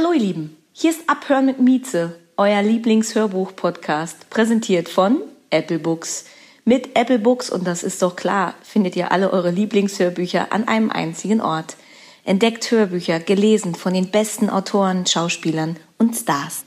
Hallo ihr Lieben, hier ist Abhören mit Mieze, euer Lieblingshörbuch-Podcast, präsentiert von Apple Books. Mit Apple Books, und das ist doch klar, findet ihr alle eure Lieblingshörbücher an einem einzigen Ort. Entdeckt Hörbücher, gelesen von den besten Autoren, Schauspielern und Stars.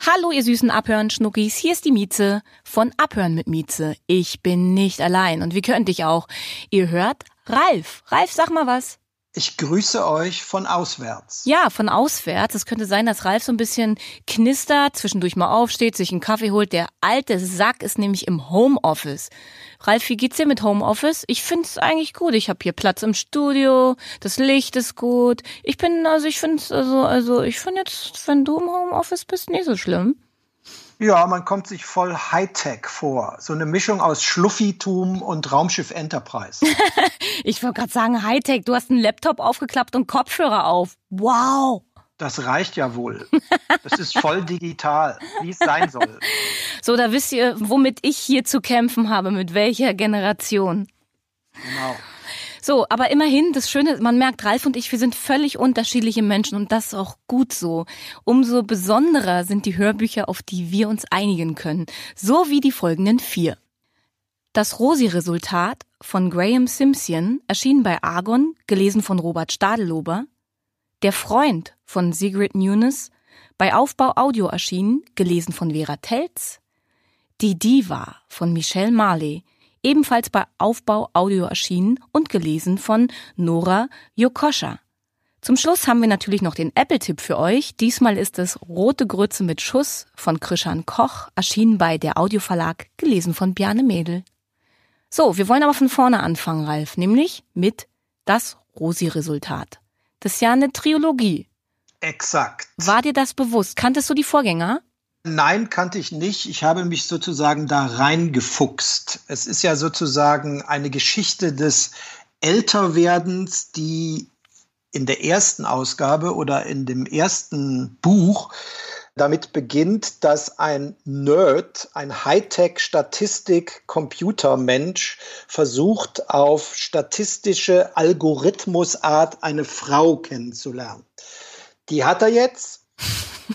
Hallo, ihr süßen Abhören-Schnuckis, hier ist die Mieze von Abhören mit Mieze. Ich bin nicht allein und wie könnt ich auch? Ihr hört Ralf. Ralf, sag mal was. Ich grüße euch von auswärts. Ja, von auswärts. Es könnte sein, dass Ralf so ein bisschen knistert, zwischendurch mal aufsteht, sich einen Kaffee holt. Der alte Sack ist nämlich im Homeoffice. Ralf, wie geht's dir mit Homeoffice? Ich find's eigentlich gut. Ich habe hier Platz im Studio, das Licht ist gut. Ich bin, also ich find's, also, also ich finde jetzt, wenn du im Homeoffice bist, nicht so schlimm. Ja, man kommt sich voll Hightech vor. So eine Mischung aus Schluffitum und Raumschiff Enterprise. ich wollte gerade sagen, Hightech. Du hast einen Laptop aufgeklappt und Kopfhörer auf. Wow. Das reicht ja wohl. Das ist voll digital, wie es sein soll. So, da wisst ihr, womit ich hier zu kämpfen habe, mit welcher Generation. Genau. So, aber immerhin, das Schöne, man merkt, Ralf und ich, wir sind völlig unterschiedliche Menschen und das ist auch gut so. Umso besonderer sind die Hörbücher, auf die wir uns einigen können. So wie die folgenden vier. Das Rosi-Resultat von Graham Simpson erschien bei Argon, gelesen von Robert Stadelober. Der Freund von Sigrid Nunes, bei Aufbau Audio erschienen, gelesen von Vera Telz. Die Diva von Michelle Marley, ebenfalls bei Aufbau Audio erschienen und gelesen von Nora Jokoscha. Zum Schluss haben wir natürlich noch den Apple-Tipp für euch. Diesmal ist es Rote Grütze mit Schuss von Krishan Koch, erschienen bei der Audioverlag, gelesen von Bjarne Mädel. So, wir wollen aber von vorne anfangen, Ralf, nämlich mit das Rosi-Resultat. Das ist ja eine Trilogie. Exakt. War dir das bewusst? Kanntest du die Vorgänger? Nein, kannte ich nicht. Ich habe mich sozusagen da reingefuchst. Es ist ja sozusagen eine Geschichte des Älterwerdens, die in der ersten Ausgabe oder in dem ersten Buch damit beginnt, dass ein Nerd, ein Hightech-Statistik-Computermensch versucht, auf statistische Algorithmusart eine Frau kennenzulernen. Die hat er jetzt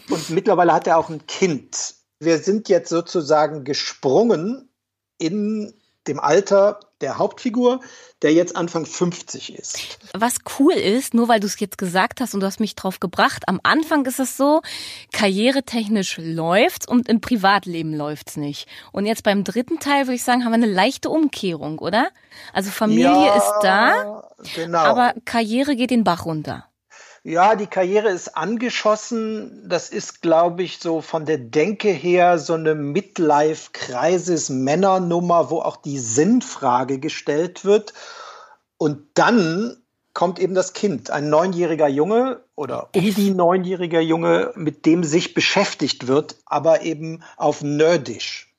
und mittlerweile hat er auch ein Kind. Wir sind jetzt sozusagen gesprungen in dem Alter der Hauptfigur, der jetzt Anfang 50 ist. Was cool ist, nur weil du es jetzt gesagt hast und du hast mich drauf gebracht, am Anfang ist es so, karrieretechnisch läuft's und im Privatleben läuft's nicht. Und jetzt beim dritten Teil würde ich sagen, haben wir eine leichte Umkehrung, oder? Also Familie ja, ist da, genau. aber Karriere geht den Bach runter. Ja, die Karriere ist angeschossen. Das ist, glaube ich, so von der Denke her so eine Midlife-Kreises-Männernummer, wo auch die Sinnfrage gestellt wird. Und dann kommt eben das Kind, ein neunjähriger Junge oder um die neunjähriger Junge, mit dem sich beschäftigt wird, aber eben auf nerdisch.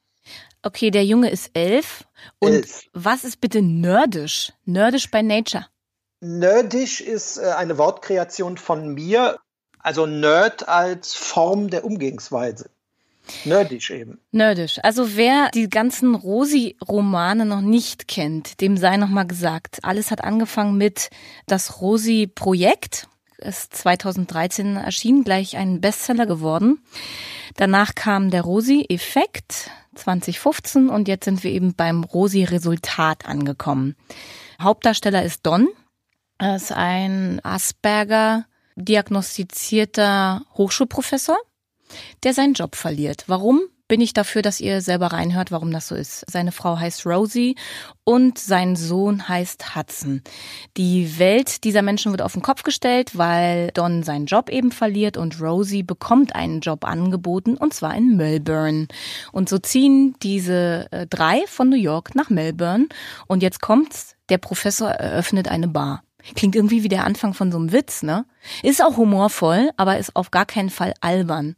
Okay, der Junge ist elf. Und elf. was ist bitte nerdisch? Nerdisch by Nature. Nerdisch ist äh, eine Wortkreation von mir, also Nerd als Form der Umgehensweise. Nerdisch eben. Nerdisch. Also wer die ganzen Rosi-Romane noch nicht kennt, dem sei noch mal gesagt, alles hat angefangen mit das Rosi-Projekt. Ist 2013 erschienen, gleich ein Bestseller geworden. Danach kam der Rosi-Effekt 2015 und jetzt sind wir eben beim Rosi-Resultat angekommen. Hauptdarsteller ist Don, ist ein Asperger diagnostizierter Hochschulprofessor, der seinen Job verliert. Warum? Bin ich dafür, dass ihr selber reinhört, warum das so ist. Seine Frau heißt Rosie und sein Sohn heißt Hudson. Die Welt dieser Menschen wird auf den Kopf gestellt, weil Don seinen Job eben verliert und Rosie bekommt einen Job angeboten und zwar in Melbourne. Und so ziehen diese äh, drei von New York nach Melbourne und jetzt kommt's, der Professor eröffnet eine Bar. Klingt irgendwie wie der Anfang von so einem Witz, ne? Ist auch humorvoll, aber ist auf gar keinen Fall albern.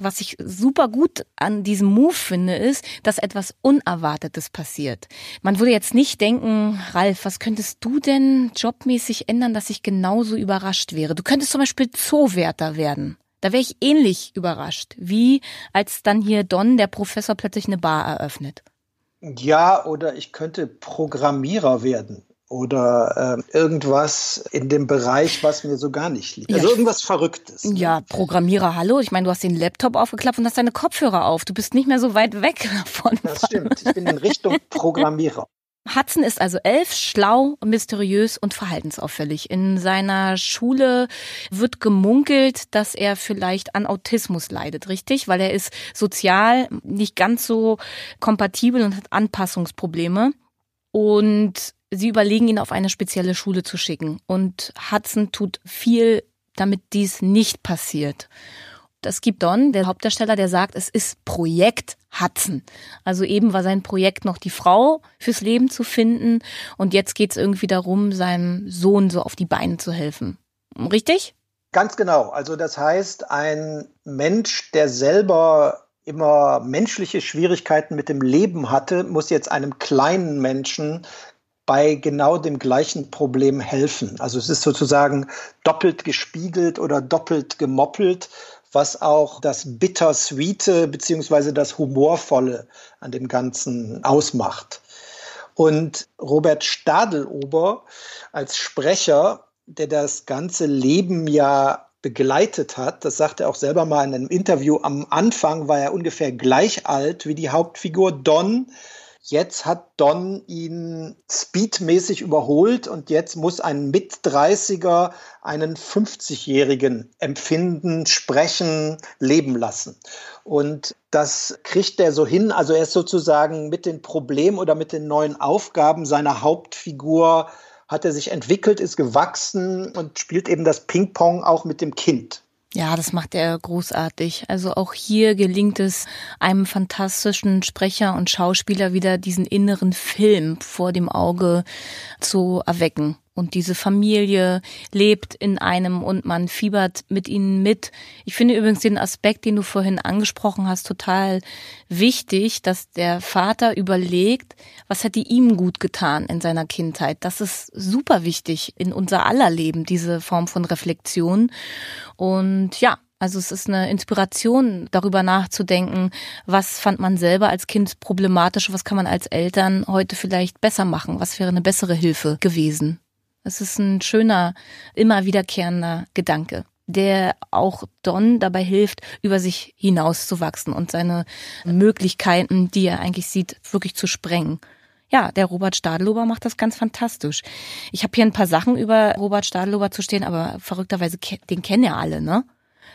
Was ich super gut an diesem Move finde, ist, dass etwas Unerwartetes passiert. Man würde jetzt nicht denken, Ralf, was könntest du denn jobmäßig ändern, dass ich genauso überrascht wäre? Du könntest zum Beispiel Zoowärter werden. Da wäre ich ähnlich überrascht, wie als dann hier Don, der Professor, plötzlich eine Bar eröffnet. Ja, oder ich könnte Programmierer werden oder äh, irgendwas in dem Bereich, was mir so gar nicht liegt. Also ja, irgendwas Verrücktes. Ne? Ja, Programmierer, hallo. Ich meine, du hast den Laptop aufgeklappt und hast deine Kopfhörer auf. Du bist nicht mehr so weit weg davon. Das stimmt. Ich bin in Richtung Programmierer. Hudson ist also elf, schlau, mysteriös und verhaltensauffällig. In seiner Schule wird gemunkelt, dass er vielleicht an Autismus leidet, richtig? Weil er ist sozial nicht ganz so kompatibel und hat Anpassungsprobleme. Und sie überlegen, ihn auf eine spezielle Schule zu schicken. Und Hudson tut viel, damit dies nicht passiert. Es gibt Don, der Hauptdarsteller, der sagt, es ist Projekt Hudson. Also eben war sein Projekt noch die Frau fürs Leben zu finden und jetzt geht es irgendwie darum, seinem Sohn so auf die Beine zu helfen. Richtig? Ganz genau. Also das heißt, ein Mensch, der selber immer menschliche Schwierigkeiten mit dem Leben hatte, muss jetzt einem kleinen Menschen bei genau dem gleichen Problem helfen. Also es ist sozusagen doppelt gespiegelt oder doppelt gemoppelt, was auch das Bittersweete beziehungsweise das Humorvolle an dem Ganzen ausmacht. Und Robert Stadelober als Sprecher, der das ganze Leben ja begleitet hat, das sagt er auch selber mal in einem Interview, am Anfang war er ungefähr gleich alt wie die Hauptfigur Don, Jetzt hat Don ihn speedmäßig überholt und jetzt muss ein Mit-30er einen 50-Jährigen empfinden, sprechen, leben lassen. Und das kriegt er so hin. Also er ist sozusagen mit den Problemen oder mit den neuen Aufgaben seiner Hauptfigur hat er sich entwickelt, ist gewachsen und spielt eben das Ping-Pong auch mit dem Kind. Ja, das macht er großartig. Also auch hier gelingt es einem fantastischen Sprecher und Schauspieler wieder diesen inneren Film vor dem Auge zu erwecken und diese Familie lebt in einem und man fiebert mit ihnen mit. Ich finde übrigens den Aspekt, den du vorhin angesprochen hast, total wichtig, dass der Vater überlegt, was hätte ihm gut getan in seiner Kindheit. Das ist super wichtig in unser aller Leben, diese Form von Reflexion. Und ja, also es ist eine Inspiration, darüber nachzudenken, was fand man selber als Kind problematisch, was kann man als Eltern heute vielleicht besser machen, was wäre eine bessere Hilfe gewesen. Es ist ein schöner, immer wiederkehrender Gedanke, der auch Don dabei hilft, über sich hinauszuwachsen und seine Möglichkeiten, die er eigentlich sieht, wirklich zu sprengen. Ja, der Robert Stadelober macht das ganz fantastisch. Ich habe hier ein paar Sachen über Robert Stadelober zu stehen, aber verrückterweise, den kennen ja alle, ne?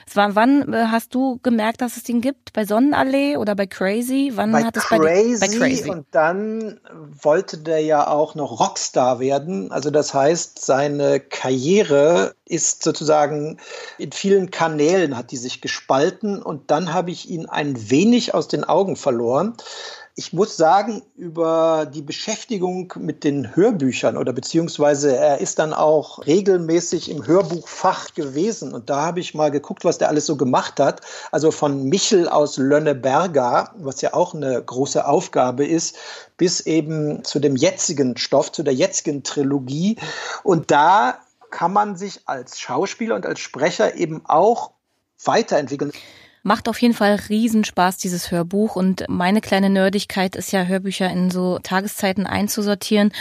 Es war, wann äh, hast du gemerkt, dass es den gibt? Bei Sonnenallee oder bei Crazy? Wann bei hat es bei, bei Crazy? Und dann wollte der ja auch noch Rockstar werden. Also das heißt, seine Karriere ist sozusagen in vielen Kanälen hat die sich gespalten und dann habe ich ihn ein wenig aus den Augen verloren. Ich muss sagen, über die Beschäftigung mit den Hörbüchern oder beziehungsweise er ist dann auch regelmäßig im Hörbuchfach gewesen und da habe ich mal geguckt, was der alles so gemacht hat. Also von Michel aus Lönneberger, was ja auch eine große Aufgabe ist, bis eben zu dem jetzigen Stoff, zu der jetzigen Trilogie. Und da kann man sich als Schauspieler und als Sprecher eben auch weiterentwickeln. Macht auf jeden Fall Riesenspaß, dieses Hörbuch. Und meine kleine Nerdigkeit ist ja, Hörbücher in so Tageszeiten einzusortieren.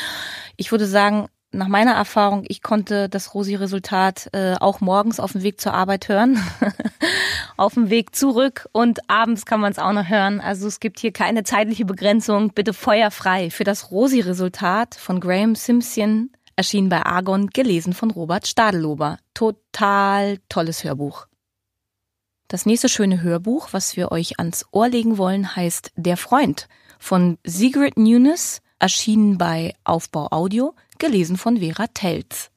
Ich würde sagen, nach meiner Erfahrung, ich konnte das Rosi-Resultat äh, auch morgens auf dem Weg zur Arbeit hören, auf dem Weg zurück und abends kann man es auch noch hören. Also es gibt hier keine zeitliche Begrenzung. Bitte feuerfrei für das Rosi-Resultat von Graham Simpson, erschienen bei Argon, gelesen von Robert Stadelober. Total tolles Hörbuch. Das nächste schöne Hörbuch, was wir euch ans Ohr legen wollen, heißt Der Freund von Sigrid Nunes, erschienen bei Aufbau Audio, gelesen von Vera Telz.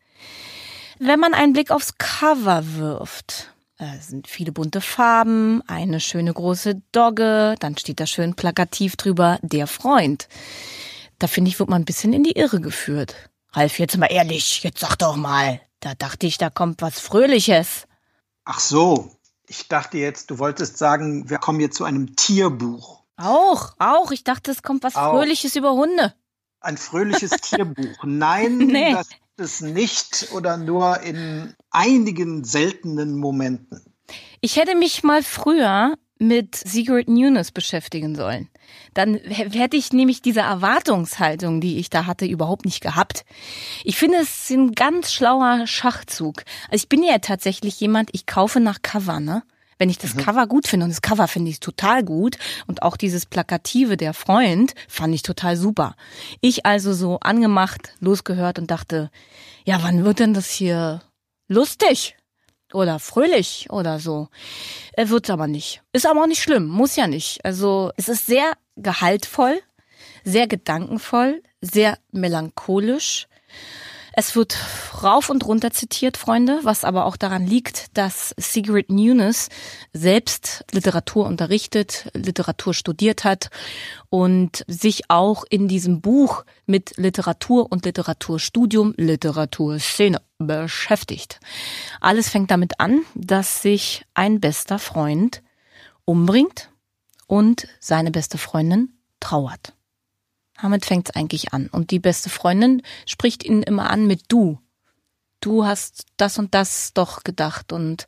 Wenn man einen Blick aufs Cover wirft, es sind viele bunte Farben, eine schöne große Dogge, dann steht da schön plakativ drüber Der Freund. Da finde ich, wird man ein bisschen in die Irre geführt. Ralf, jetzt mal ehrlich, jetzt sag doch mal. Da dachte ich, da kommt was Fröhliches. Ach so, ich dachte jetzt, du wolltest sagen, wir kommen jetzt zu einem Tierbuch. Auch, auch. Ich dachte, es kommt was auch. Fröhliches über Hunde. Ein fröhliches Tierbuch. Nein, nee. das ist es nicht oder nur in einigen seltenen Momenten. Ich hätte mich mal früher mit Sigrid Nunes beschäftigen sollen. Dann hätte ich nämlich diese Erwartungshaltung, die ich da hatte, überhaupt nicht gehabt. Ich finde es ist ein ganz schlauer Schachzug. Also ich bin ja tatsächlich jemand, ich kaufe nach Cover, ne? Wenn ich das mhm. Cover gut finde, und das Cover finde ich total gut, und auch dieses Plakative der Freund fand ich total super. Ich also so angemacht, losgehört und dachte, ja, wann wird denn das hier lustig? Oder fröhlich oder so. Er wird's aber nicht. Ist aber auch nicht schlimm, muss ja nicht. Also es ist sehr gehaltvoll, sehr gedankenvoll, sehr melancholisch. Es wird rauf und runter zitiert, Freunde, was aber auch daran liegt, dass Sigrid Nunes selbst Literatur unterrichtet, Literatur studiert hat und sich auch in diesem Buch mit Literatur und Literaturstudium, Literaturszene beschäftigt. Alles fängt damit an, dass sich ein bester Freund umbringt und seine beste Freundin trauert. Damit fängt es eigentlich an. Und die beste Freundin spricht ihn immer an mit du. Du hast das und das doch gedacht und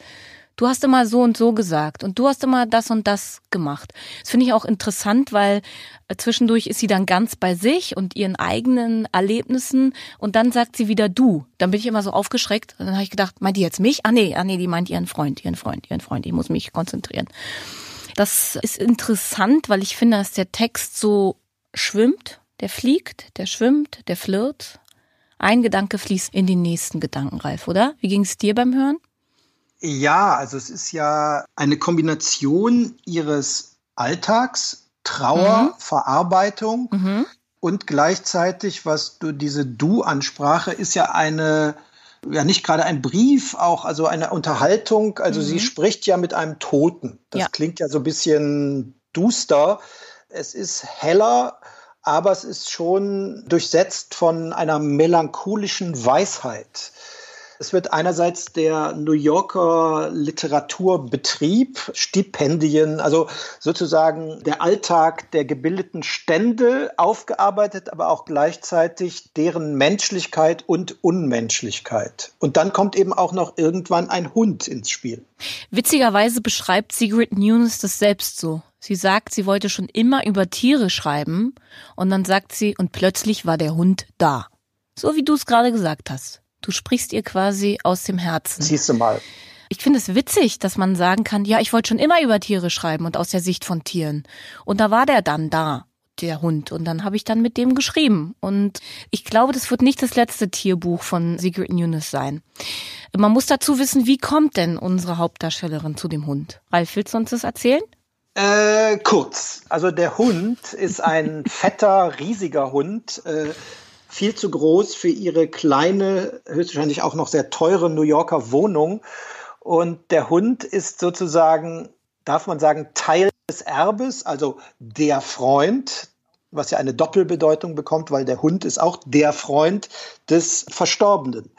du hast immer so und so gesagt und du hast immer das und das gemacht. Das finde ich auch interessant, weil äh, zwischendurch ist sie dann ganz bei sich und ihren eigenen Erlebnissen und dann sagt sie wieder du. Dann bin ich immer so aufgeschreckt und dann habe ich gedacht, meint die jetzt mich? Ah nee, ah nee, die meint ihren Freund, ihren Freund, ihren Freund. Ich muss mich konzentrieren. Das ist interessant, weil ich finde, dass der Text so schwimmt, der fliegt, der schwimmt, der flirt. Ein Gedanke fließt in den nächsten Gedanken, Ralf, oder? Wie ging es dir beim Hören? Ja, also es ist ja eine Kombination ihres Alltags, Trauer, mhm. Verarbeitung mhm. und gleichzeitig, was du diese Du-Ansprache ist ja eine ja nicht gerade ein Brief, auch also eine Unterhaltung. Also mhm. sie spricht ja mit einem Toten. Das ja. klingt ja so ein bisschen duster. Es ist heller, aber es ist schon durchsetzt von einer melancholischen Weisheit. Es wird einerseits der New Yorker Literaturbetrieb, Stipendien, also sozusagen der Alltag der gebildeten Stände aufgearbeitet, aber auch gleichzeitig deren Menschlichkeit und Unmenschlichkeit. Und dann kommt eben auch noch irgendwann ein Hund ins Spiel. Witzigerweise beschreibt Sigrid Nunes das selbst so. Sie sagt, sie wollte schon immer über Tiere schreiben und dann sagt sie, und plötzlich war der Hund da. So wie du es gerade gesagt hast. Du sprichst ihr quasi aus dem Herzen. Siehst du mal. Ich finde es witzig, dass man sagen kann, ja, ich wollte schon immer über Tiere schreiben und aus der Sicht von Tieren. Und da war der dann da, der Hund. Und dann habe ich dann mit dem geschrieben. Und ich glaube, das wird nicht das letzte Tierbuch von Sigrid Nunes sein. Man muss dazu wissen, wie kommt denn unsere Hauptdarstellerin zu dem Hund? Ralf, willst du uns das erzählen? Äh, kurz. Also der Hund ist ein fetter, riesiger Hund, äh, viel zu groß für ihre kleine, höchstwahrscheinlich auch noch sehr teure New Yorker Wohnung. Und der Hund ist sozusagen, darf man sagen, Teil des Erbes, also der Freund, was ja eine Doppelbedeutung bekommt, weil der Hund ist auch der Freund des Verstorbenen.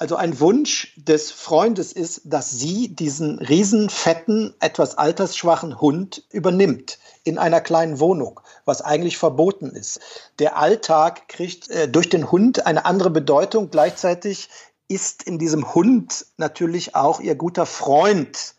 Also ein Wunsch des Freundes ist, dass sie diesen riesenfetten, etwas altersschwachen Hund übernimmt in einer kleinen Wohnung, was eigentlich verboten ist. Der Alltag kriegt äh, durch den Hund eine andere Bedeutung. Gleichzeitig ist in diesem Hund natürlich auch ihr guter Freund,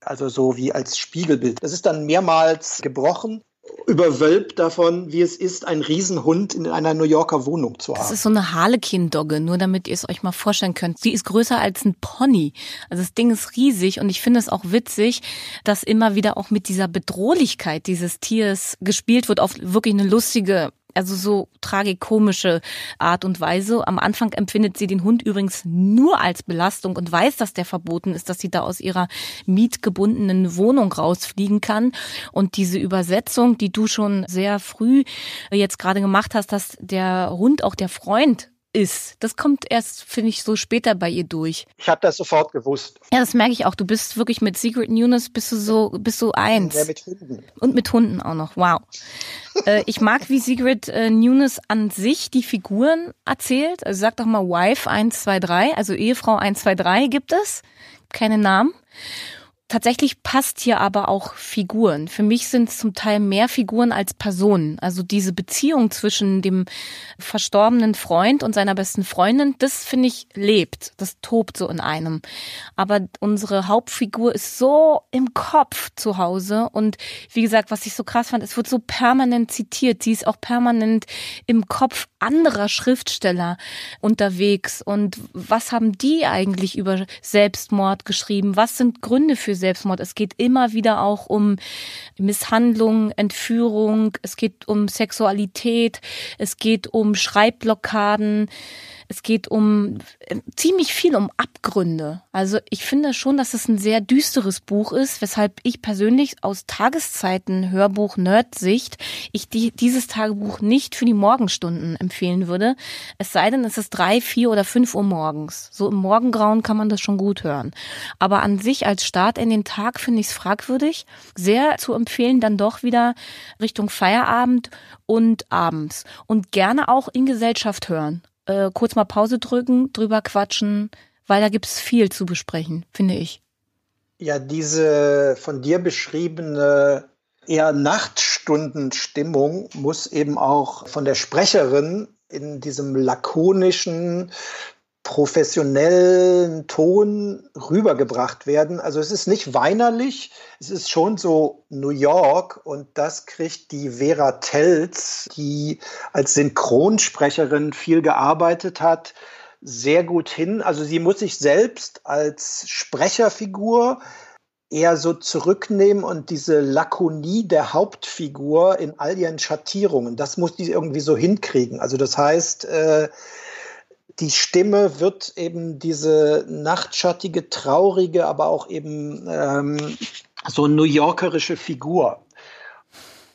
also so wie als Spiegelbild. Das ist dann mehrmals gebrochen überwölbt davon, wie es ist, einen Riesenhund in einer New Yorker Wohnung zu haben. Das ist so eine Harlequin-Dogge, nur damit ihr es euch mal vorstellen könnt. Sie ist größer als ein Pony. Also das Ding ist riesig und ich finde es auch witzig, dass immer wieder auch mit dieser Bedrohlichkeit dieses Tiers gespielt wird, auf wirklich eine lustige also so tragikomische Art und Weise. Am Anfang empfindet sie den Hund übrigens nur als Belastung und weiß, dass der verboten ist, dass sie da aus ihrer mietgebundenen Wohnung rausfliegen kann. Und diese Übersetzung, die du schon sehr früh jetzt gerade gemacht hast, dass der Hund auch der Freund ist. Das kommt erst, finde ich, so später bei ihr durch. Ich habe das sofort gewusst. Ja, das merke ich auch. Du bist wirklich mit Secret Newness bist du so, bist du eins. Ja, mit Hunden. Und mit Hunden auch noch. Wow. äh, ich mag, wie Secret äh, Newness an sich die Figuren erzählt. Also sag doch mal Wife 123, also Ehefrau 123 gibt es. Keine Namen. Tatsächlich passt hier aber auch Figuren. Für mich sind es zum Teil mehr Figuren als Personen. Also diese Beziehung zwischen dem verstorbenen Freund und seiner besten Freundin, das finde ich lebt. Das tobt so in einem. Aber unsere Hauptfigur ist so im Kopf zu Hause. Und wie gesagt, was ich so krass fand, es wird so permanent zitiert. Sie ist auch permanent im Kopf anderer Schriftsteller unterwegs. Und was haben die eigentlich über Selbstmord geschrieben? Was sind Gründe für Selbstmord? Es geht immer wieder auch um Misshandlung, Entführung, es geht um Sexualität, es geht um Schreibblockaden. Es geht um äh, ziemlich viel um Abgründe. Also ich finde schon, dass es ein sehr düsteres Buch ist, weshalb ich persönlich aus Tageszeiten Hörbuch Nerd-Sicht ich die, dieses Tagebuch nicht für die Morgenstunden empfehlen würde. Es sei denn, es ist drei, vier oder fünf Uhr morgens. So im Morgengrauen kann man das schon gut hören. Aber an sich als Start in den Tag finde ich es fragwürdig. Sehr zu empfehlen dann doch wieder Richtung Feierabend und abends. Und gerne auch in Gesellschaft hören äh, kurz mal Pause drücken, drüber quatschen, weil da gibt's viel zu besprechen, finde ich. Ja, diese von dir beschriebene eher Nachtstundenstimmung muss eben auch von der Sprecherin in diesem lakonischen, professionellen Ton rübergebracht werden. Also es ist nicht weinerlich, es ist schon so New York und das kriegt die Vera Telz, die als Synchronsprecherin viel gearbeitet hat, sehr gut hin. Also sie muss sich selbst als Sprecherfigur eher so zurücknehmen und diese Lakonie der Hauptfigur in all ihren Schattierungen, das muss die irgendwie so hinkriegen. Also das heißt, äh, die Stimme wird eben diese nachtschattige, traurige, aber auch eben ähm, so New Yorkerische Figur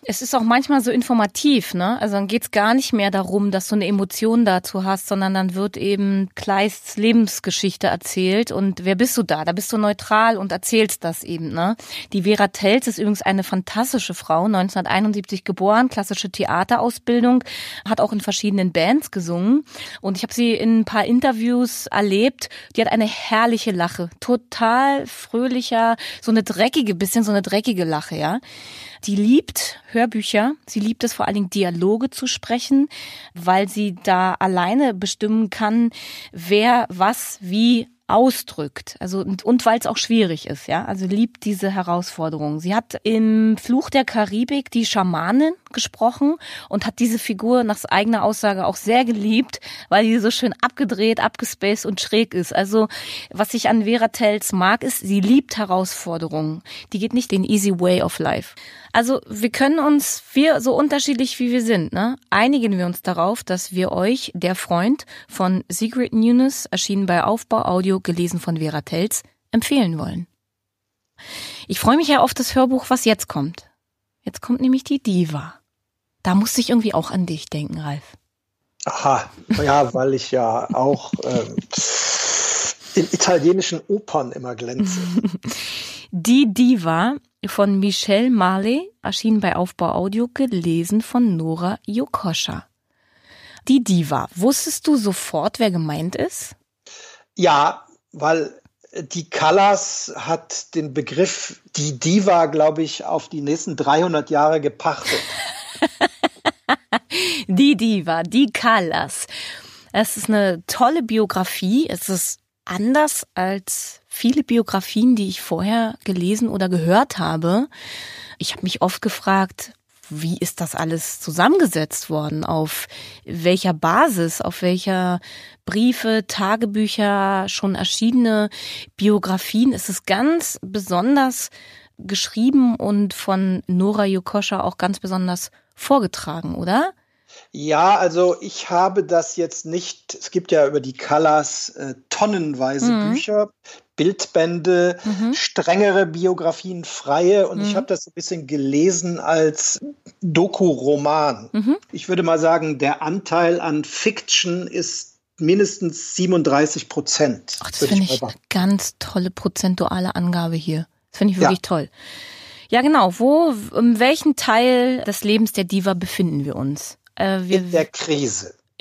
es ist auch manchmal so informativ, ne? Also dann geht's gar nicht mehr darum, dass du eine Emotion dazu hast, sondern dann wird eben Kleists Lebensgeschichte erzählt und wer bist du da? Da bist du neutral und erzählst das eben, ne? Die Vera Telz ist übrigens eine fantastische Frau, 1971 geboren, klassische Theaterausbildung, hat auch in verschiedenen Bands gesungen und ich habe sie in ein paar Interviews erlebt. Die hat eine herrliche Lache, total fröhlicher, so eine dreckige, bisschen so eine dreckige Lache, ja? Sie liebt Hörbücher. Sie liebt es vor allen Dingen Dialoge zu sprechen, weil sie da alleine bestimmen kann, wer was wie ausdrückt. Also und, und weil es auch schwierig ist, ja. Also liebt diese Herausforderung. Sie hat im Fluch der Karibik die Schamanin gesprochen und hat diese Figur nach eigener Aussage auch sehr geliebt, weil sie so schön abgedreht, abgespaced und schräg ist. Also was ich an Vera Tells mag, ist, sie liebt Herausforderungen. Die geht nicht den easy way of life. Also wir können uns, wir so unterschiedlich wie wir sind, ne, einigen wir uns darauf, dass wir euch Der Freund von Secret Newness, erschienen bei Aufbau Audio, gelesen von Vera Tells, empfehlen wollen. Ich freue mich ja auf das Hörbuch, was jetzt kommt. Jetzt kommt nämlich die Diva. Da musste ich irgendwie auch an dich denken, Ralf. Aha, ja, weil ich ja auch ähm, in italienischen Opern immer glänze. Die Diva von Michelle Marley erschien bei Aufbau Audio, gelesen von Nora Jokoscha. Die Diva, wusstest du sofort, wer gemeint ist? Ja, weil die Callas hat den Begriff die Diva, glaube ich, auf die nächsten 300 Jahre gepachtet. die Diva, die Callas. Es ist eine tolle Biografie. Es ist anders als viele Biografien, die ich vorher gelesen oder gehört habe. Ich habe mich oft gefragt, wie ist das alles zusammengesetzt worden? Auf welcher Basis? Auf welcher Briefe, Tagebücher, schon erschienene Biografien? Es ist ganz besonders geschrieben und von Nora Jokoscha auch ganz besonders vorgetragen, oder? Ja, also ich habe das jetzt nicht, es gibt ja über die Callas äh, tonnenweise mhm. Bücher, Bildbände, mhm. strengere Biografien, freie und mhm. ich habe das ein bisschen gelesen als Doku-Roman. Mhm. Ich würde mal sagen, der Anteil an Fiction ist mindestens 37 Prozent. Ach, das finde ich eine ganz tolle prozentuale Angabe hier. Das finde ich wirklich ja. toll. Ja, genau. Wo, in welchem Teil des Lebens der Diva befinden wir uns? Äh, wir, in der Krise.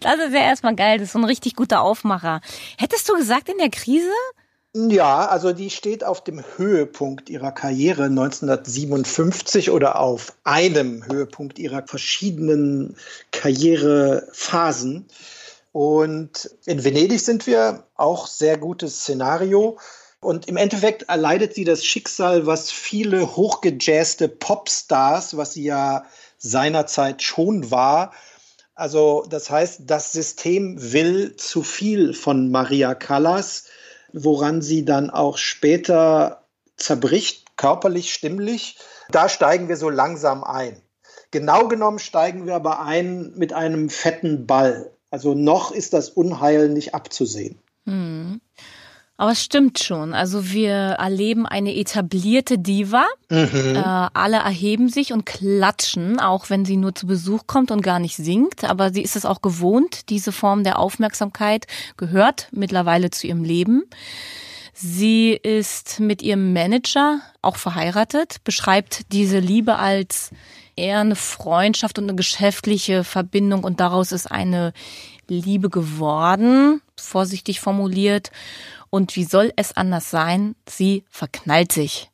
das ist ja erstmal geil. Das ist so ein richtig guter Aufmacher. Hättest du gesagt in der Krise? Ja, also die steht auf dem Höhepunkt ihrer Karriere 1957 oder auf einem Höhepunkt ihrer verschiedenen Karrierephasen. Und in Venedig sind wir auch sehr gutes Szenario. Und im Endeffekt erleidet sie das Schicksal, was viele hochgejazzte Popstars, was sie ja seinerzeit schon war. Also das heißt, das System will zu viel von Maria Callas, woran sie dann auch später zerbricht, körperlich, stimmlich. Da steigen wir so langsam ein. Genau genommen steigen wir aber ein mit einem fetten Ball. Also noch ist das Unheil nicht abzusehen. Hm. Aber es stimmt schon. Also wir erleben eine etablierte Diva. Mhm. Äh, alle erheben sich und klatschen, auch wenn sie nur zu Besuch kommt und gar nicht singt. Aber sie ist es auch gewohnt. Diese Form der Aufmerksamkeit gehört mittlerweile zu ihrem Leben. Sie ist mit ihrem Manager auch verheiratet, beschreibt diese Liebe als eher eine Freundschaft und eine geschäftliche Verbindung und daraus ist eine Liebe geworden, vorsichtig formuliert. Und wie soll es anders sein? Sie verknallt sich.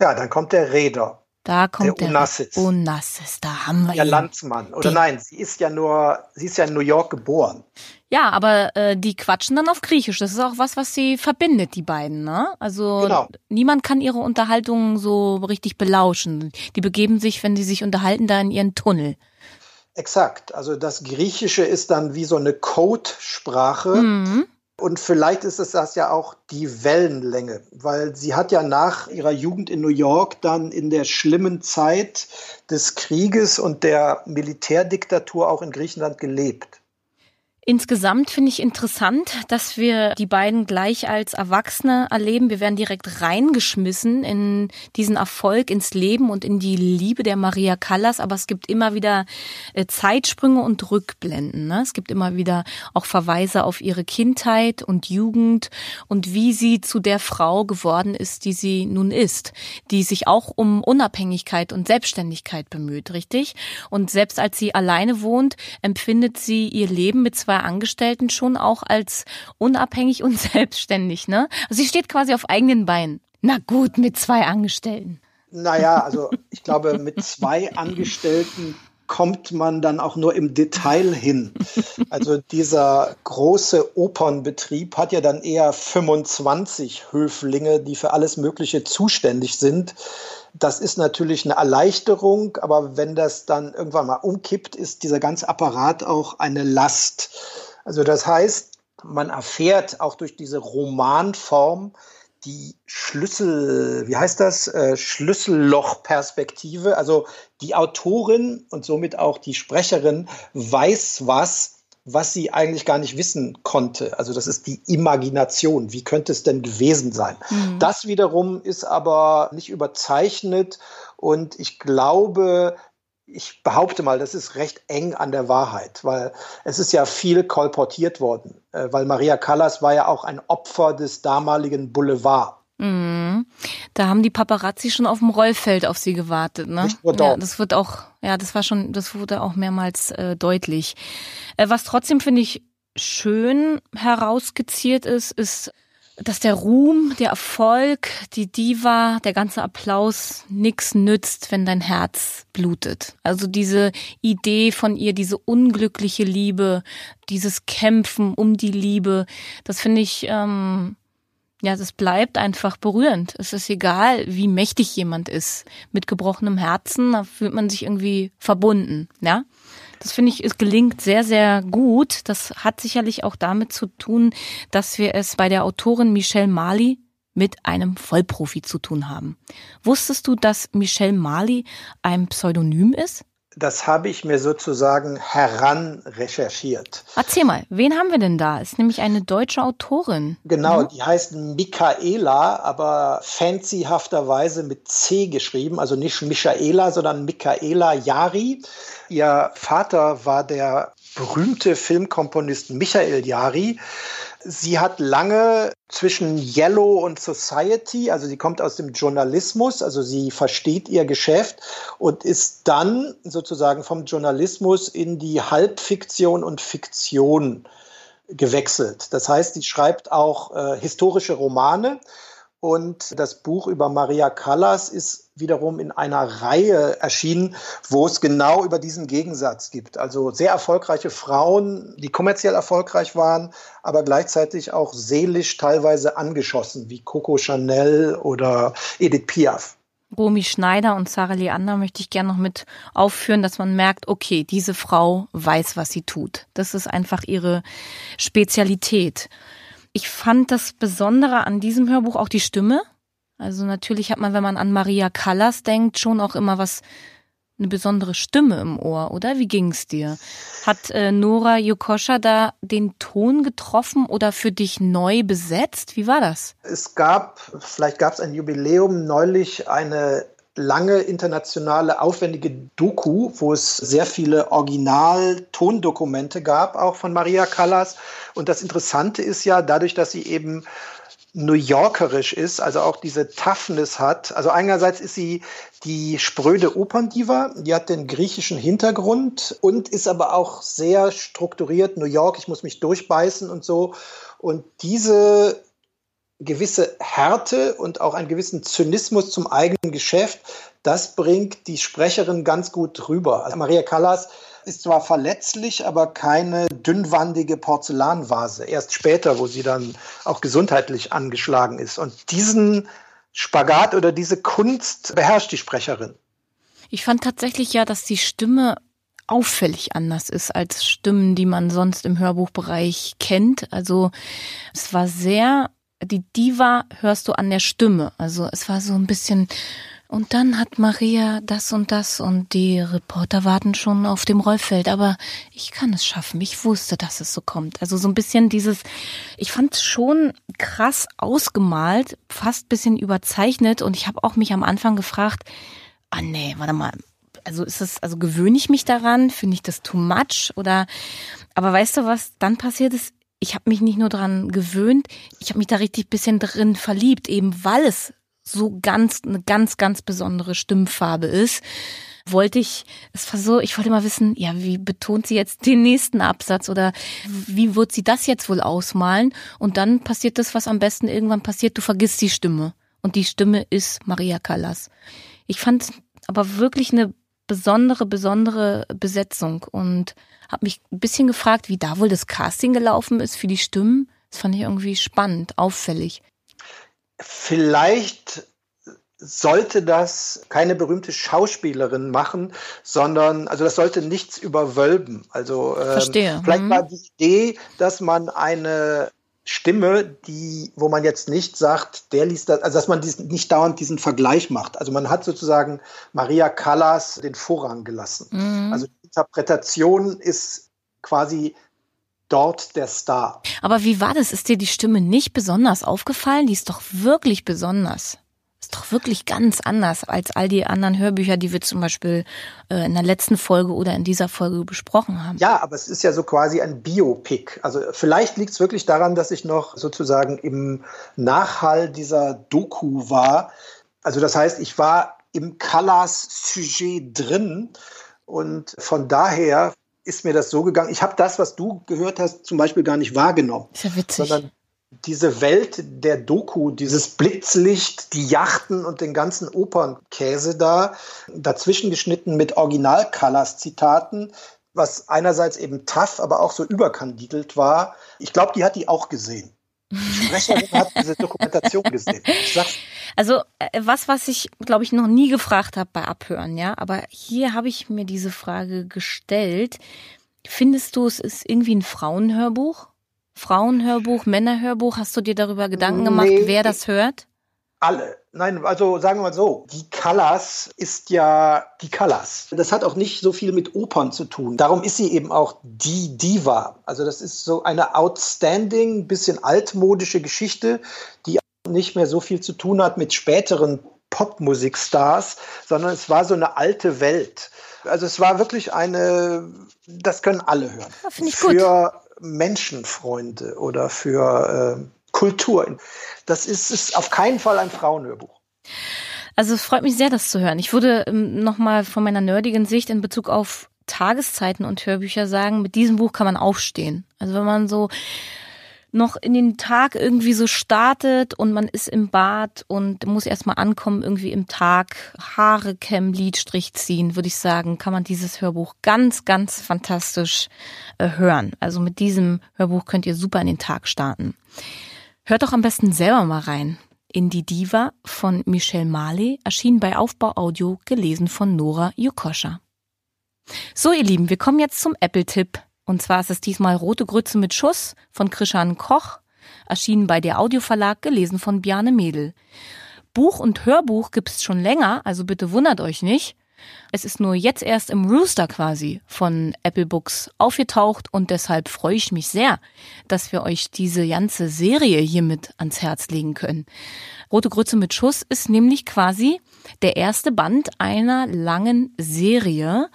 Ja, dann kommt der Räder. Da kommt der Onassis. Der Onassis, da haben wir der ihn. Landsmann. Oder den. nein, sie ist ja nur, sie ist ja in New York geboren. Ja, aber äh, die quatschen dann auf Griechisch. Das ist auch was, was sie verbindet, die beiden. Ne? Also genau. niemand kann ihre Unterhaltung so richtig belauschen. Die begeben sich, wenn sie sich unterhalten, da in ihren Tunnel. Exakt. Also das Griechische ist dann wie so eine Codesprache. Mhm. Und vielleicht ist es das ja auch die Wellenlänge, weil sie hat ja nach ihrer Jugend in New York dann in der schlimmen Zeit des Krieges und der Militärdiktatur auch in Griechenland gelebt. Insgesamt finde ich interessant, dass wir die beiden gleich als Erwachsene erleben. Wir werden direkt reingeschmissen in diesen Erfolg, ins Leben und in die Liebe der Maria Callas. Aber es gibt immer wieder äh, Zeitsprünge und Rückblenden. Ne? Es gibt immer wieder auch Verweise auf ihre Kindheit und Jugend und wie sie zu der Frau geworden ist, die sie nun ist, die sich auch um Unabhängigkeit und Selbstständigkeit bemüht, richtig? Und selbst als sie alleine wohnt, empfindet sie ihr Leben mit zwei zwei Angestellten schon auch als unabhängig und selbstständig, ne? Also sie steht quasi auf eigenen Beinen. Na gut, mit zwei Angestellten. Naja, also ich glaube, mit zwei Angestellten kommt man dann auch nur im Detail hin. Also dieser große Opernbetrieb hat ja dann eher 25 Höflinge, die für alles Mögliche zuständig sind. Das ist natürlich eine Erleichterung, aber wenn das dann irgendwann mal umkippt, ist dieser ganze Apparat auch eine Last. Also das heißt, man erfährt auch durch diese Romanform die Schlüssel, wie heißt das, äh, Schlüssellochperspektive. Also die Autorin und somit auch die Sprecherin weiß was, was sie eigentlich gar nicht wissen konnte. Also das ist die Imagination. Wie könnte es denn gewesen sein? Mhm. Das wiederum ist aber nicht überzeichnet und ich glaube, ich behaupte mal, das ist recht eng an der Wahrheit, weil es ist ja viel kolportiert worden, äh, weil Maria Callas war ja auch ein Opfer des damaligen Boulevard. Mhm. Da haben die Paparazzi schon auf dem Rollfeld auf sie gewartet, ne? Nicht nur dort. Ja, das wird auch, ja, das war schon, das wurde auch mehrmals äh, deutlich. Äh, was trotzdem finde ich schön herausskizziert ist, ist, dass der Ruhm, der Erfolg, die Diva, der ganze Applaus nix nützt, wenn dein Herz blutet. Also diese Idee von ihr, diese unglückliche Liebe, dieses Kämpfen um die Liebe, das finde ich ähm, ja, das bleibt einfach berührend. Es ist egal, wie mächtig jemand ist. Mit gebrochenem Herzen, da fühlt man sich irgendwie verbunden, ja. Das finde ich, es gelingt sehr, sehr gut. Das hat sicherlich auch damit zu tun, dass wir es bei der Autorin Michelle Marley mit einem Vollprofi zu tun haben. Wusstest du, dass Michelle Marley ein Pseudonym ist? Das habe ich mir sozusagen heran recherchiert. Erzähl mal, wen haben wir denn da? Ist nämlich eine deutsche Autorin. Genau, mhm. die heißt Michaela, aber fancyhafterweise mit C geschrieben, also nicht Michaela, sondern Michaela Jari. Ihr Vater war der berühmte Filmkomponist Michael Jari. Sie hat lange zwischen Yellow und Society, also sie kommt aus dem Journalismus, also sie versteht ihr Geschäft und ist dann sozusagen vom Journalismus in die Halbfiktion und Fiktion gewechselt. Das heißt, sie schreibt auch äh, historische Romane und das Buch über Maria Callas ist wiederum in einer Reihe erschienen, wo es genau über diesen Gegensatz gibt. Also sehr erfolgreiche Frauen, die kommerziell erfolgreich waren, aber gleichzeitig auch seelisch teilweise angeschossen, wie Coco Chanel oder Edith Piaf. Romy Schneider und Sarah Leander möchte ich gerne noch mit aufführen, dass man merkt, okay, diese Frau weiß, was sie tut. Das ist einfach ihre Spezialität. Ich fand das Besondere an diesem Hörbuch auch die Stimme. Also natürlich hat man, wenn man an Maria Callas denkt, schon auch immer was, eine besondere Stimme im Ohr, oder? Wie ging's dir? Hat äh, Nora Jokoscha da den Ton getroffen oder für dich neu besetzt? Wie war das? Es gab, vielleicht gab es ein Jubiläum neulich eine lange internationale aufwendige Doku, wo es sehr viele Original-Tondokumente gab, auch von Maria Callas. Und das Interessante ist ja, dadurch, dass sie eben New Yorkerisch ist, also auch diese Toughness hat. Also einerseits ist sie die spröde Operndiva, die hat den griechischen Hintergrund und ist aber auch sehr strukturiert. New York, ich muss mich durchbeißen und so. Und diese gewisse Härte und auch einen gewissen Zynismus zum eigenen Geschäft, das bringt die Sprecherin ganz gut rüber. Also Maria Callas ist zwar verletzlich, aber keine dünnwandige Porzellanvase. Erst später, wo sie dann auch gesundheitlich angeschlagen ist. Und diesen Spagat oder diese Kunst beherrscht die Sprecherin. Ich fand tatsächlich ja, dass die Stimme auffällig anders ist als Stimmen, die man sonst im Hörbuchbereich kennt. Also es war sehr die Diva hörst du an der Stimme. Also es war so ein bisschen. Und dann hat Maria das und das und die Reporter warten schon auf dem Rollfeld. Aber ich kann es schaffen. Ich wusste, dass es so kommt. Also so ein bisschen dieses, ich fand es schon krass ausgemalt, fast bisschen überzeichnet. Und ich habe auch mich am Anfang gefragt, ah nee, warte mal, also ist es, also gewöhne ich mich daran? Finde ich das too much? Oder aber weißt du, was dann passiert ist? ich habe mich nicht nur dran gewöhnt, ich habe mich da richtig bisschen drin verliebt, eben weil es so ganz eine ganz ganz besondere Stimmfarbe ist. Wollte ich, es war so, ich wollte mal wissen, ja, wie betont sie jetzt den nächsten Absatz oder wie wird sie das jetzt wohl ausmalen? Und dann passiert das, was am besten irgendwann passiert, du vergisst die Stimme. Und die Stimme ist Maria Callas. Ich fand aber wirklich eine besondere, besondere Besetzung und habe mich ein bisschen gefragt, wie da wohl das Casting gelaufen ist für die Stimmen. Das fand ich irgendwie spannend, auffällig. Vielleicht sollte das keine berühmte Schauspielerin machen, sondern also das sollte nichts überwölben. Also ähm, vielleicht mhm. war die Idee, dass man eine Stimme, die, wo man jetzt nicht sagt, der liest das, also dass man diesen, nicht dauernd diesen Vergleich macht. Also man hat sozusagen Maria Callas den Vorrang gelassen. Mhm. Also Interpretation ist quasi dort der Star. Aber wie war das? Ist dir die Stimme nicht besonders aufgefallen? Die ist doch wirklich besonders. Ist doch wirklich ganz anders als all die anderen Hörbücher, die wir zum Beispiel äh, in der letzten Folge oder in dieser Folge besprochen haben. Ja, aber es ist ja so quasi ein Biopic. Also vielleicht liegt es wirklich daran, dass ich noch sozusagen im Nachhall dieser Doku war. Also das heißt, ich war im Callas Sujet drin und von daher ist mir das so gegangen. Ich habe das, was du gehört hast, zum Beispiel gar nicht wahrgenommen. Ist ja witzig. Sondern diese Welt der Doku, dieses Blitzlicht, die Yachten und den ganzen Opernkäse da, dazwischen geschnitten mit Original-Colors-Zitaten, was einerseits eben tough, aber auch so überkandidelt war. Ich glaube, die hat die auch gesehen. Die Sprecherin hat diese Dokumentation gesehen. Also äh, was, was ich, glaube ich, noch nie gefragt habe bei Abhören, ja, aber hier habe ich mir diese Frage gestellt. Findest du, es ist irgendwie ein Frauenhörbuch? Frauenhörbuch, Männerhörbuch? Hast du dir darüber Gedanken gemacht, nee, wer das hört? Alle. Nein, also sagen wir mal so, die Callas ist ja die Callas. Das hat auch nicht so viel mit Opern zu tun. Darum ist sie eben auch die Diva. Also das ist so eine outstanding, bisschen altmodische Geschichte, die nicht mehr so viel zu tun hat mit späteren Popmusikstars, sondern es war so eine alte Welt. Also es war wirklich eine, das können alle hören. Ja, Finde ich gut. Für Menschenfreunde oder für äh, Kultur. Das ist, ist auf keinen Fall ein Frauenhörbuch. Also es freut mich sehr, das zu hören. Ich würde ähm, nochmal von meiner nerdigen Sicht in Bezug auf Tageszeiten und Hörbücher sagen, mit diesem Buch kann man aufstehen. Also wenn man so noch in den Tag irgendwie so startet und man ist im Bad und muss erstmal ankommen, irgendwie im Tag, Haare kämmen, Lidstrich ziehen, würde ich sagen, kann man dieses Hörbuch ganz, ganz fantastisch äh, hören. Also mit diesem Hörbuch könnt ihr super in den Tag starten. Hört doch am besten selber mal rein. In die Diva von Michelle Marley erschien bei Aufbau Audio, gelesen von Nora Jukoscha. So, ihr Lieben, wir kommen jetzt zum Apple-Tipp. Und zwar ist es diesmal Rote Grütze mit Schuss von Krishan Koch, erschienen bei der Audioverlag, gelesen von Bjarne Mädel. Buch und Hörbuch gibt's schon länger, also bitte wundert euch nicht. Es ist nur jetzt erst im Rooster quasi von Apple Books aufgetaucht und deshalb freue ich mich sehr, dass wir euch diese ganze Serie hiermit ans Herz legen können. Rote Grütze mit Schuss ist nämlich quasi der erste Band einer langen Serie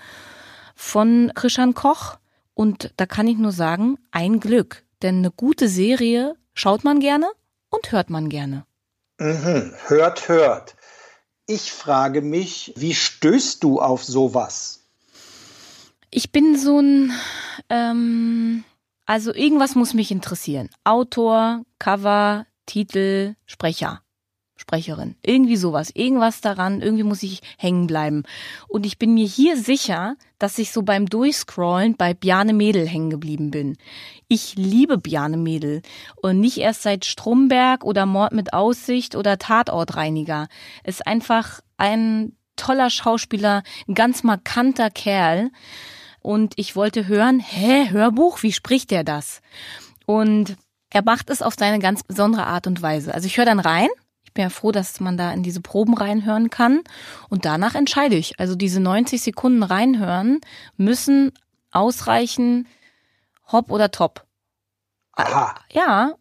von Krishan Koch und da kann ich nur sagen, ein Glück. Denn eine gute Serie schaut man gerne und hört man gerne. Mhm. Hört, hört. Ich frage mich, wie stößt du auf sowas? Ich bin so ein, ähm, also irgendwas muss mich interessieren. Autor, Cover, Titel, Sprecher. Sprecherin. Irgendwie sowas. Irgendwas daran. Irgendwie muss ich hängen bleiben. Und ich bin mir hier sicher, dass ich so beim Durchscrollen bei Bjarne Mädel hängen geblieben bin. Ich liebe Bjarne Mädel. Und nicht erst seit Stromberg oder Mord mit Aussicht oder Tatortreiniger. Ist einfach ein toller Schauspieler, ein ganz markanter Kerl. Und ich wollte hören, hä, Hörbuch? Wie spricht er das? Und er macht es auf seine ganz besondere Art und Weise. Also ich höre dann rein bin ja froh, dass man da in diese Proben reinhören kann. Und danach entscheide ich. Also diese 90 Sekunden reinhören müssen ausreichen, hopp oder top. Aha. Ja.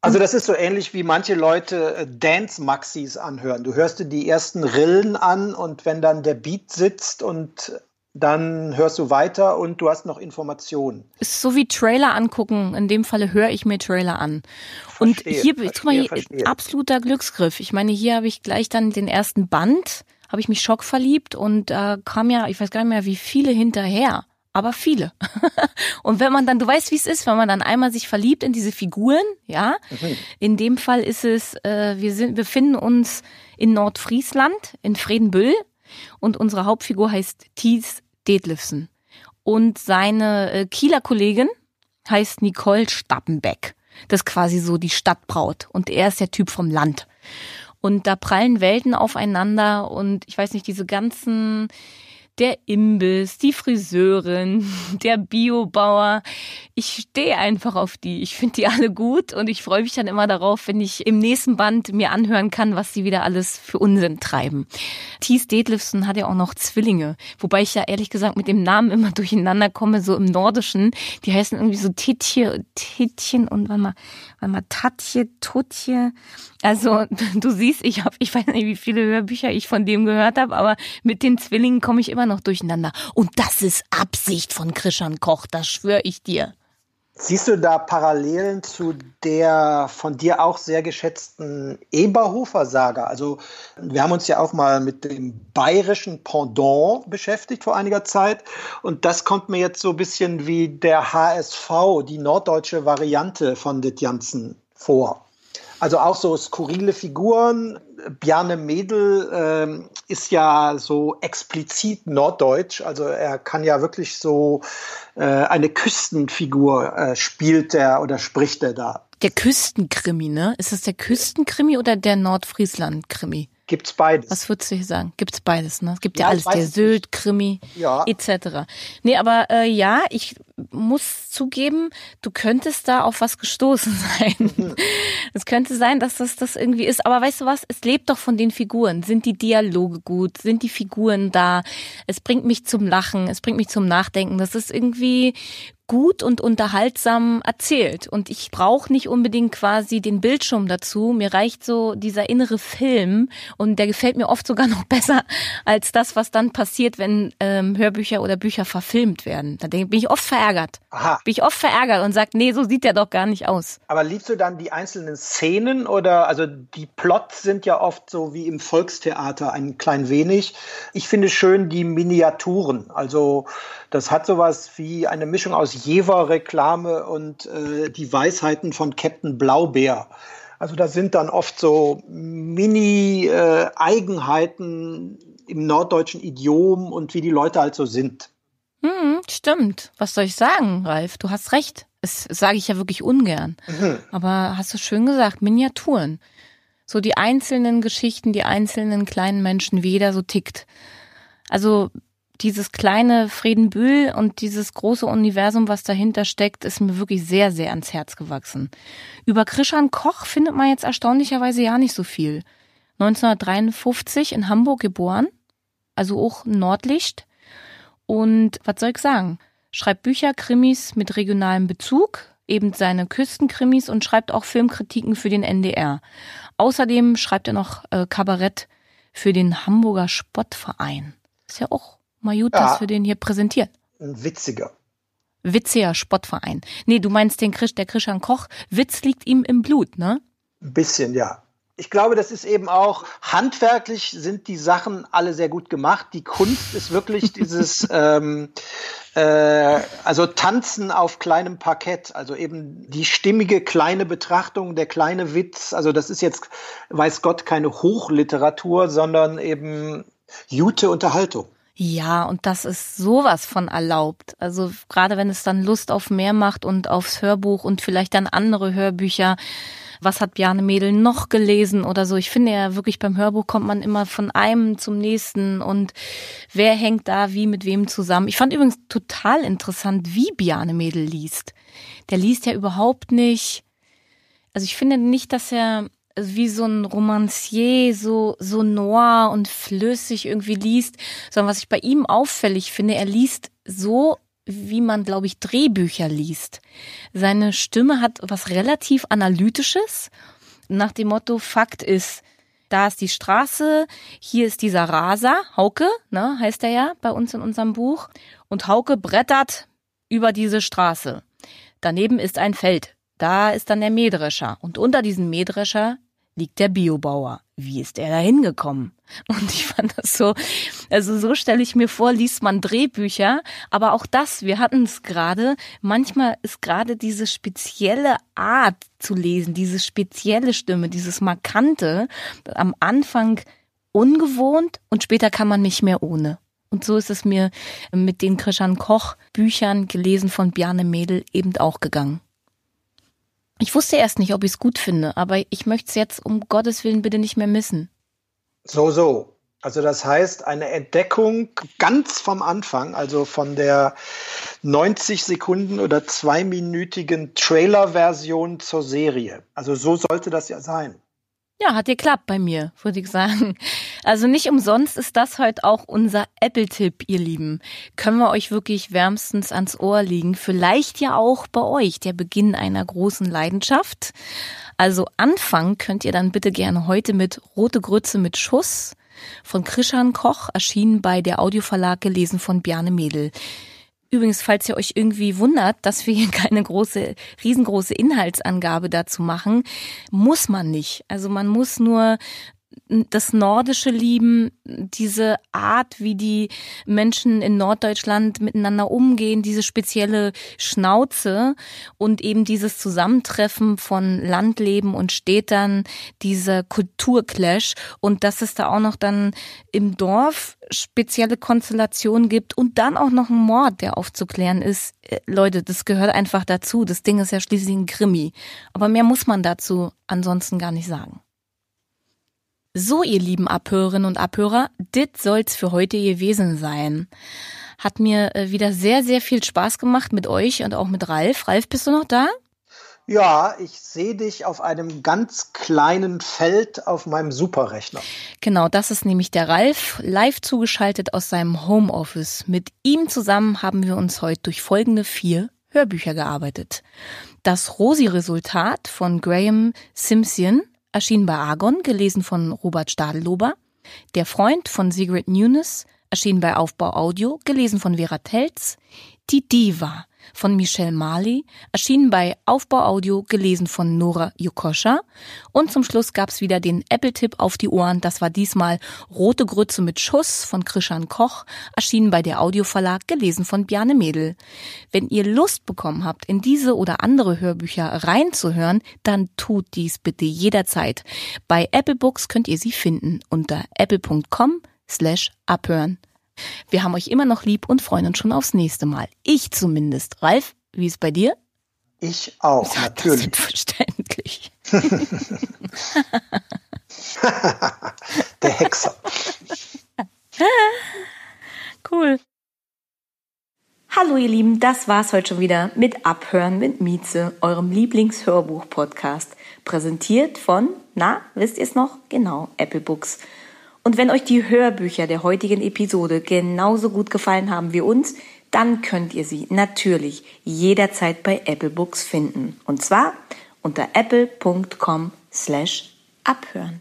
Also das ist so ähnlich wie manche Leute äh, Dance-Maxis anhören. Du hörst dir die ersten Rillen an und wenn dann der Beat sitzt und dann hörst du weiter und du hast noch Informationen. Ist so wie Trailer angucken. In dem Falle höre ich mir Trailer an. Verstehe, und hier, verstehe, guck mal, hier, verstehe. absoluter Glücksgriff. Ich meine, hier habe ich gleich dann den ersten Band, habe ich mich schockverliebt und da äh, kam ja, ich weiß gar nicht mehr, wie viele hinterher. Aber viele. und wenn man dann, du weißt, wie es ist, wenn man dann einmal sich verliebt in diese Figuren, ja. Mhm. In dem Fall ist es, äh, wir sind, befinden uns in Nordfriesland, in Fredenbüll. Und unsere Hauptfigur heißt Thies Detlefsen. Und seine äh, Kieler Kollegin heißt Nicole Stappenbeck. Das ist quasi so die Stadtbraut. Und er ist der Typ vom Land. Und da prallen Welten aufeinander und ich weiß nicht, diese ganzen der Imbiss, die Friseurin, der Biobauer. Ich stehe einfach auf die. Ich finde die alle gut und ich freue mich dann immer darauf, wenn ich im nächsten Band mir anhören kann, was sie wieder alles für Unsinn treiben. Thies Detlefsen hat ja auch noch Zwillinge, wobei ich ja ehrlich gesagt mit dem Namen immer durcheinander komme, so im Nordischen. Die heißen irgendwie so Titje, Titchen und warte mal, warte mal, Tatje, Tutje. Also du siehst, ich habe, ich weiß nicht, wie viele Hörbücher ich von dem gehört habe, aber mit den Zwillingen komme ich immer noch durcheinander. Und das ist Absicht von Krishan Koch, das schwöre ich dir. Siehst du da Parallelen zu der von dir auch sehr geschätzten Eberhofer-Saga? Also wir haben uns ja auch mal mit dem bayerischen Pendant beschäftigt vor einiger Zeit und das kommt mir jetzt so ein bisschen wie der HSV, die norddeutsche Variante von Det Janssen vor. Also auch so skurrile Figuren. Bjarne Mädel ähm, ist ja so explizit norddeutsch. Also er kann ja wirklich so äh, eine Küstenfigur äh, spielt er oder spricht er da. Der Küstenkrimi, ne? Ist es der Küstenkrimi oder der Nordfriesland-Krimi? Gibt's beides. Was würdest du hier sagen? Gibt's beides, ne? Es gibt ja, ja alles, der Sylt-Krimi, ja. etc. Nee, aber äh, ja, ich muss zugeben, du könntest da auf was gestoßen sein. Es könnte sein, dass das das irgendwie ist. Aber weißt du was? Es lebt doch von den Figuren. Sind die Dialoge gut? Sind die Figuren da? Es bringt mich zum Lachen. Es bringt mich zum Nachdenken. Das ist irgendwie gut und unterhaltsam erzählt. Und ich brauche nicht unbedingt quasi den Bildschirm dazu. Mir reicht so dieser innere Film und der gefällt mir oft sogar noch besser als das, was dann passiert, wenn ähm, Hörbücher oder Bücher verfilmt werden. Da bin ich oft verärgert. Aha. Bin ich oft verärgert und sage, nee, so sieht der doch gar nicht aus. Aber liebst du dann die einzelnen Szenen oder also die Plots sind ja oft so wie im Volkstheater ein klein wenig. Ich finde schön die Miniaturen. Also das hat sowas wie eine Mischung aus aus Jever-Reklame und äh, die Weisheiten von Captain Blaubeer. Also da sind dann oft so Mini-Eigenheiten äh, im norddeutschen Idiom und wie die Leute halt so sind. Hm, stimmt. Was soll ich sagen, Ralf? Du hast recht. Das sage ich ja wirklich ungern. Mhm. Aber hast du schön gesagt, Miniaturen. So die einzelnen Geschichten, die einzelnen kleinen Menschen, wie jeder so tickt. Also dieses kleine Friedenbühl und dieses große Universum, was dahinter steckt, ist mir wirklich sehr, sehr ans Herz gewachsen. Über Krishan Koch findet man jetzt erstaunlicherweise ja nicht so viel. 1953 in Hamburg geboren, also auch Nordlicht. Und was soll ich sagen? Schreibt Bücher, Krimis mit regionalem Bezug, eben seine Küstenkrimis und schreibt auch Filmkritiken für den NDR. Außerdem schreibt er noch äh, Kabarett für den Hamburger Spottverein. Ist ja auch mal gut, ja. dass wir den hier präsentieren. Ein witziger. Witziger Spottverein. Nee, du meinst den Krisch, der Christian Koch. Witz liegt ihm im Blut, ne? Ein bisschen, ja. Ich glaube, das ist eben auch handwerklich sind die Sachen alle sehr gut gemacht. Die Kunst ist wirklich dieses, ähm, äh, also Tanzen auf kleinem Parkett, also eben die stimmige kleine Betrachtung, der kleine Witz. Also das ist jetzt, weiß Gott, keine Hochliteratur, sondern eben gute Unterhaltung. Ja, und das ist sowas von erlaubt. Also gerade wenn es dann Lust auf mehr macht und aufs Hörbuch und vielleicht dann andere Hörbücher was hat Bjarne Mädel noch gelesen oder so. Ich finde ja wirklich beim Hörbuch kommt man immer von einem zum nächsten und wer hängt da wie mit wem zusammen. Ich fand übrigens total interessant, wie Bjarne Mädel liest. Der liest ja überhaupt nicht, also ich finde nicht, dass er wie so ein Romancier so, so noir und flüssig irgendwie liest, sondern was ich bei ihm auffällig finde, er liest so wie man, glaube ich, Drehbücher liest. Seine Stimme hat was relativ Analytisches. Nach dem Motto, Fakt ist, da ist die Straße, hier ist dieser Raser, Hauke, ne, heißt er ja bei uns in unserem Buch. Und Hauke brettert über diese Straße. Daneben ist ein Feld. Da ist dann der Mähdrescher. Und unter diesem Mähdrescher liegt der Biobauer. Wie ist er da hingekommen? Und ich fand das so, also so stelle ich mir vor, liest man Drehbücher, aber auch das, wir hatten es gerade, manchmal ist gerade diese spezielle Art zu lesen, diese spezielle Stimme, dieses Markante, am Anfang ungewohnt und später kann man nicht mehr ohne. Und so ist es mir mit den Christian Koch Büchern gelesen von Bjarne Mädel eben auch gegangen. Ich wusste erst nicht, ob ich es gut finde, aber ich möchte es jetzt um Gottes Willen bitte nicht mehr missen. So, so. Also das heißt, eine Entdeckung ganz vom Anfang, also von der 90 Sekunden oder zweiminütigen Trailer-Version zur Serie. Also so sollte das ja sein. Ja, hat geklappt bei mir, würde ich sagen. Also nicht umsonst ist das heute auch unser Apple-Tipp, ihr Lieben. Können wir euch wirklich wärmstens ans Ohr liegen. Vielleicht ja auch bei euch der Beginn einer großen Leidenschaft. Also anfangen könnt ihr dann bitte gerne heute mit Rote Grütze mit Schuss von Krishan Koch, erschienen bei der Audioverlag, gelesen von Bjarne Mädel. Übrigens, falls ihr euch irgendwie wundert, dass wir hier keine große, riesengroße Inhaltsangabe dazu machen, muss man nicht. Also man muss nur das Nordische lieben, diese Art, wie die Menschen in Norddeutschland miteinander umgehen, diese spezielle Schnauze und eben dieses Zusammentreffen von Landleben und Städtern, dieser Kulturclash und dass es da auch noch dann im Dorf spezielle Konstellationen gibt und dann auch noch ein Mord, der aufzuklären ist. Äh, Leute, das gehört einfach dazu. Das Ding ist ja schließlich ein Krimi. Aber mehr muss man dazu ansonsten gar nicht sagen. So, ihr lieben Abhörerinnen und Abhörer, dit soll's für heute gewesen sein. Hat mir äh, wieder sehr, sehr viel Spaß gemacht mit euch und auch mit Ralf. Ralf, bist du noch da? Ja, ich sehe dich auf einem ganz kleinen Feld auf meinem Superrechner. Genau, das ist nämlich der Ralf, live zugeschaltet aus seinem Homeoffice. Mit ihm zusammen haben wir uns heute durch folgende vier Hörbücher gearbeitet. Das Rosi-Resultat von Graham Simpson, erschien bei Argon, gelesen von Robert Stadellober. Der Freund von Sigrid Nunes erschien bei Aufbau Audio, gelesen von Vera Telz. Die Diva von Michelle Marley, erschienen bei Aufbau Audio, gelesen von Nora Jukoscha. Und zum Schluss gab's wieder den Apple-Tipp auf die Ohren. Das war diesmal Rote Grütze mit Schuss von Krishan Koch, erschienen bei der Audioverlag, gelesen von Bjarne Mädel. Wenn ihr Lust bekommen habt, in diese oder andere Hörbücher reinzuhören, dann tut dies bitte jederzeit. Bei Apple Books könnt ihr sie finden unter apple.com slash abhören. Wir haben euch immer noch lieb und freuen uns schon aufs nächste Mal. Ich zumindest. Ralf, wie ist bei dir? Ich auch, ja, natürlich. Selbstverständlich. Der Hexer. cool. Hallo ihr Lieben, das war's heute schon wieder mit Abhören mit Mieze, eurem Lieblingshörbuch-Podcast. Präsentiert von, na, wisst ihr es noch? Genau, Apple Books. Und wenn euch die Hörbücher der heutigen Episode genauso gut gefallen haben wie uns, dann könnt ihr sie natürlich jederzeit bei Apple Books finden. Und zwar unter apple.com slash abhören.